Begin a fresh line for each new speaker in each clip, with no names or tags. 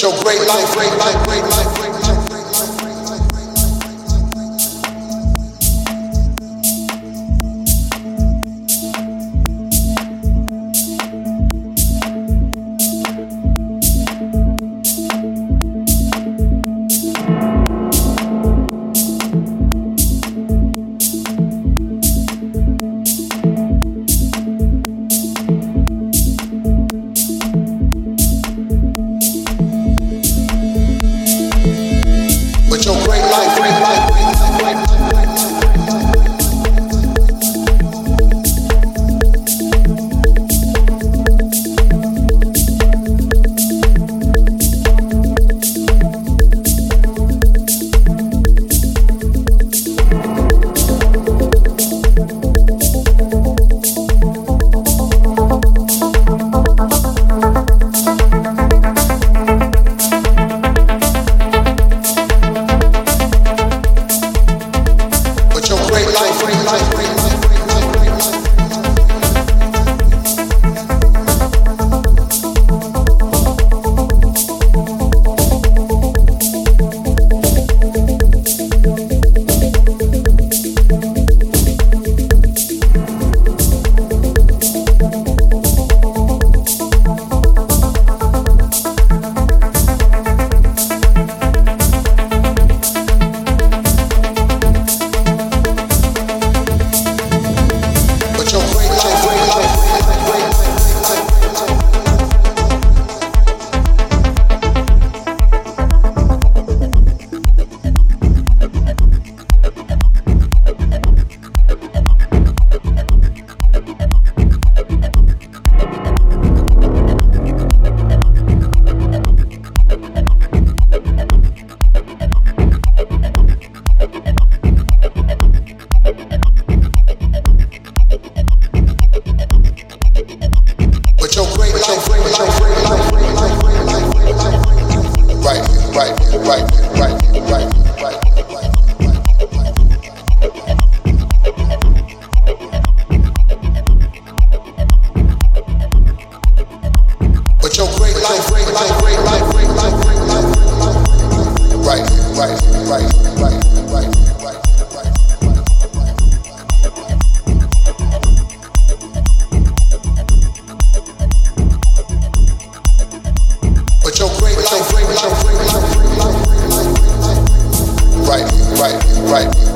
Your great life, great life, great life, right,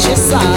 she saw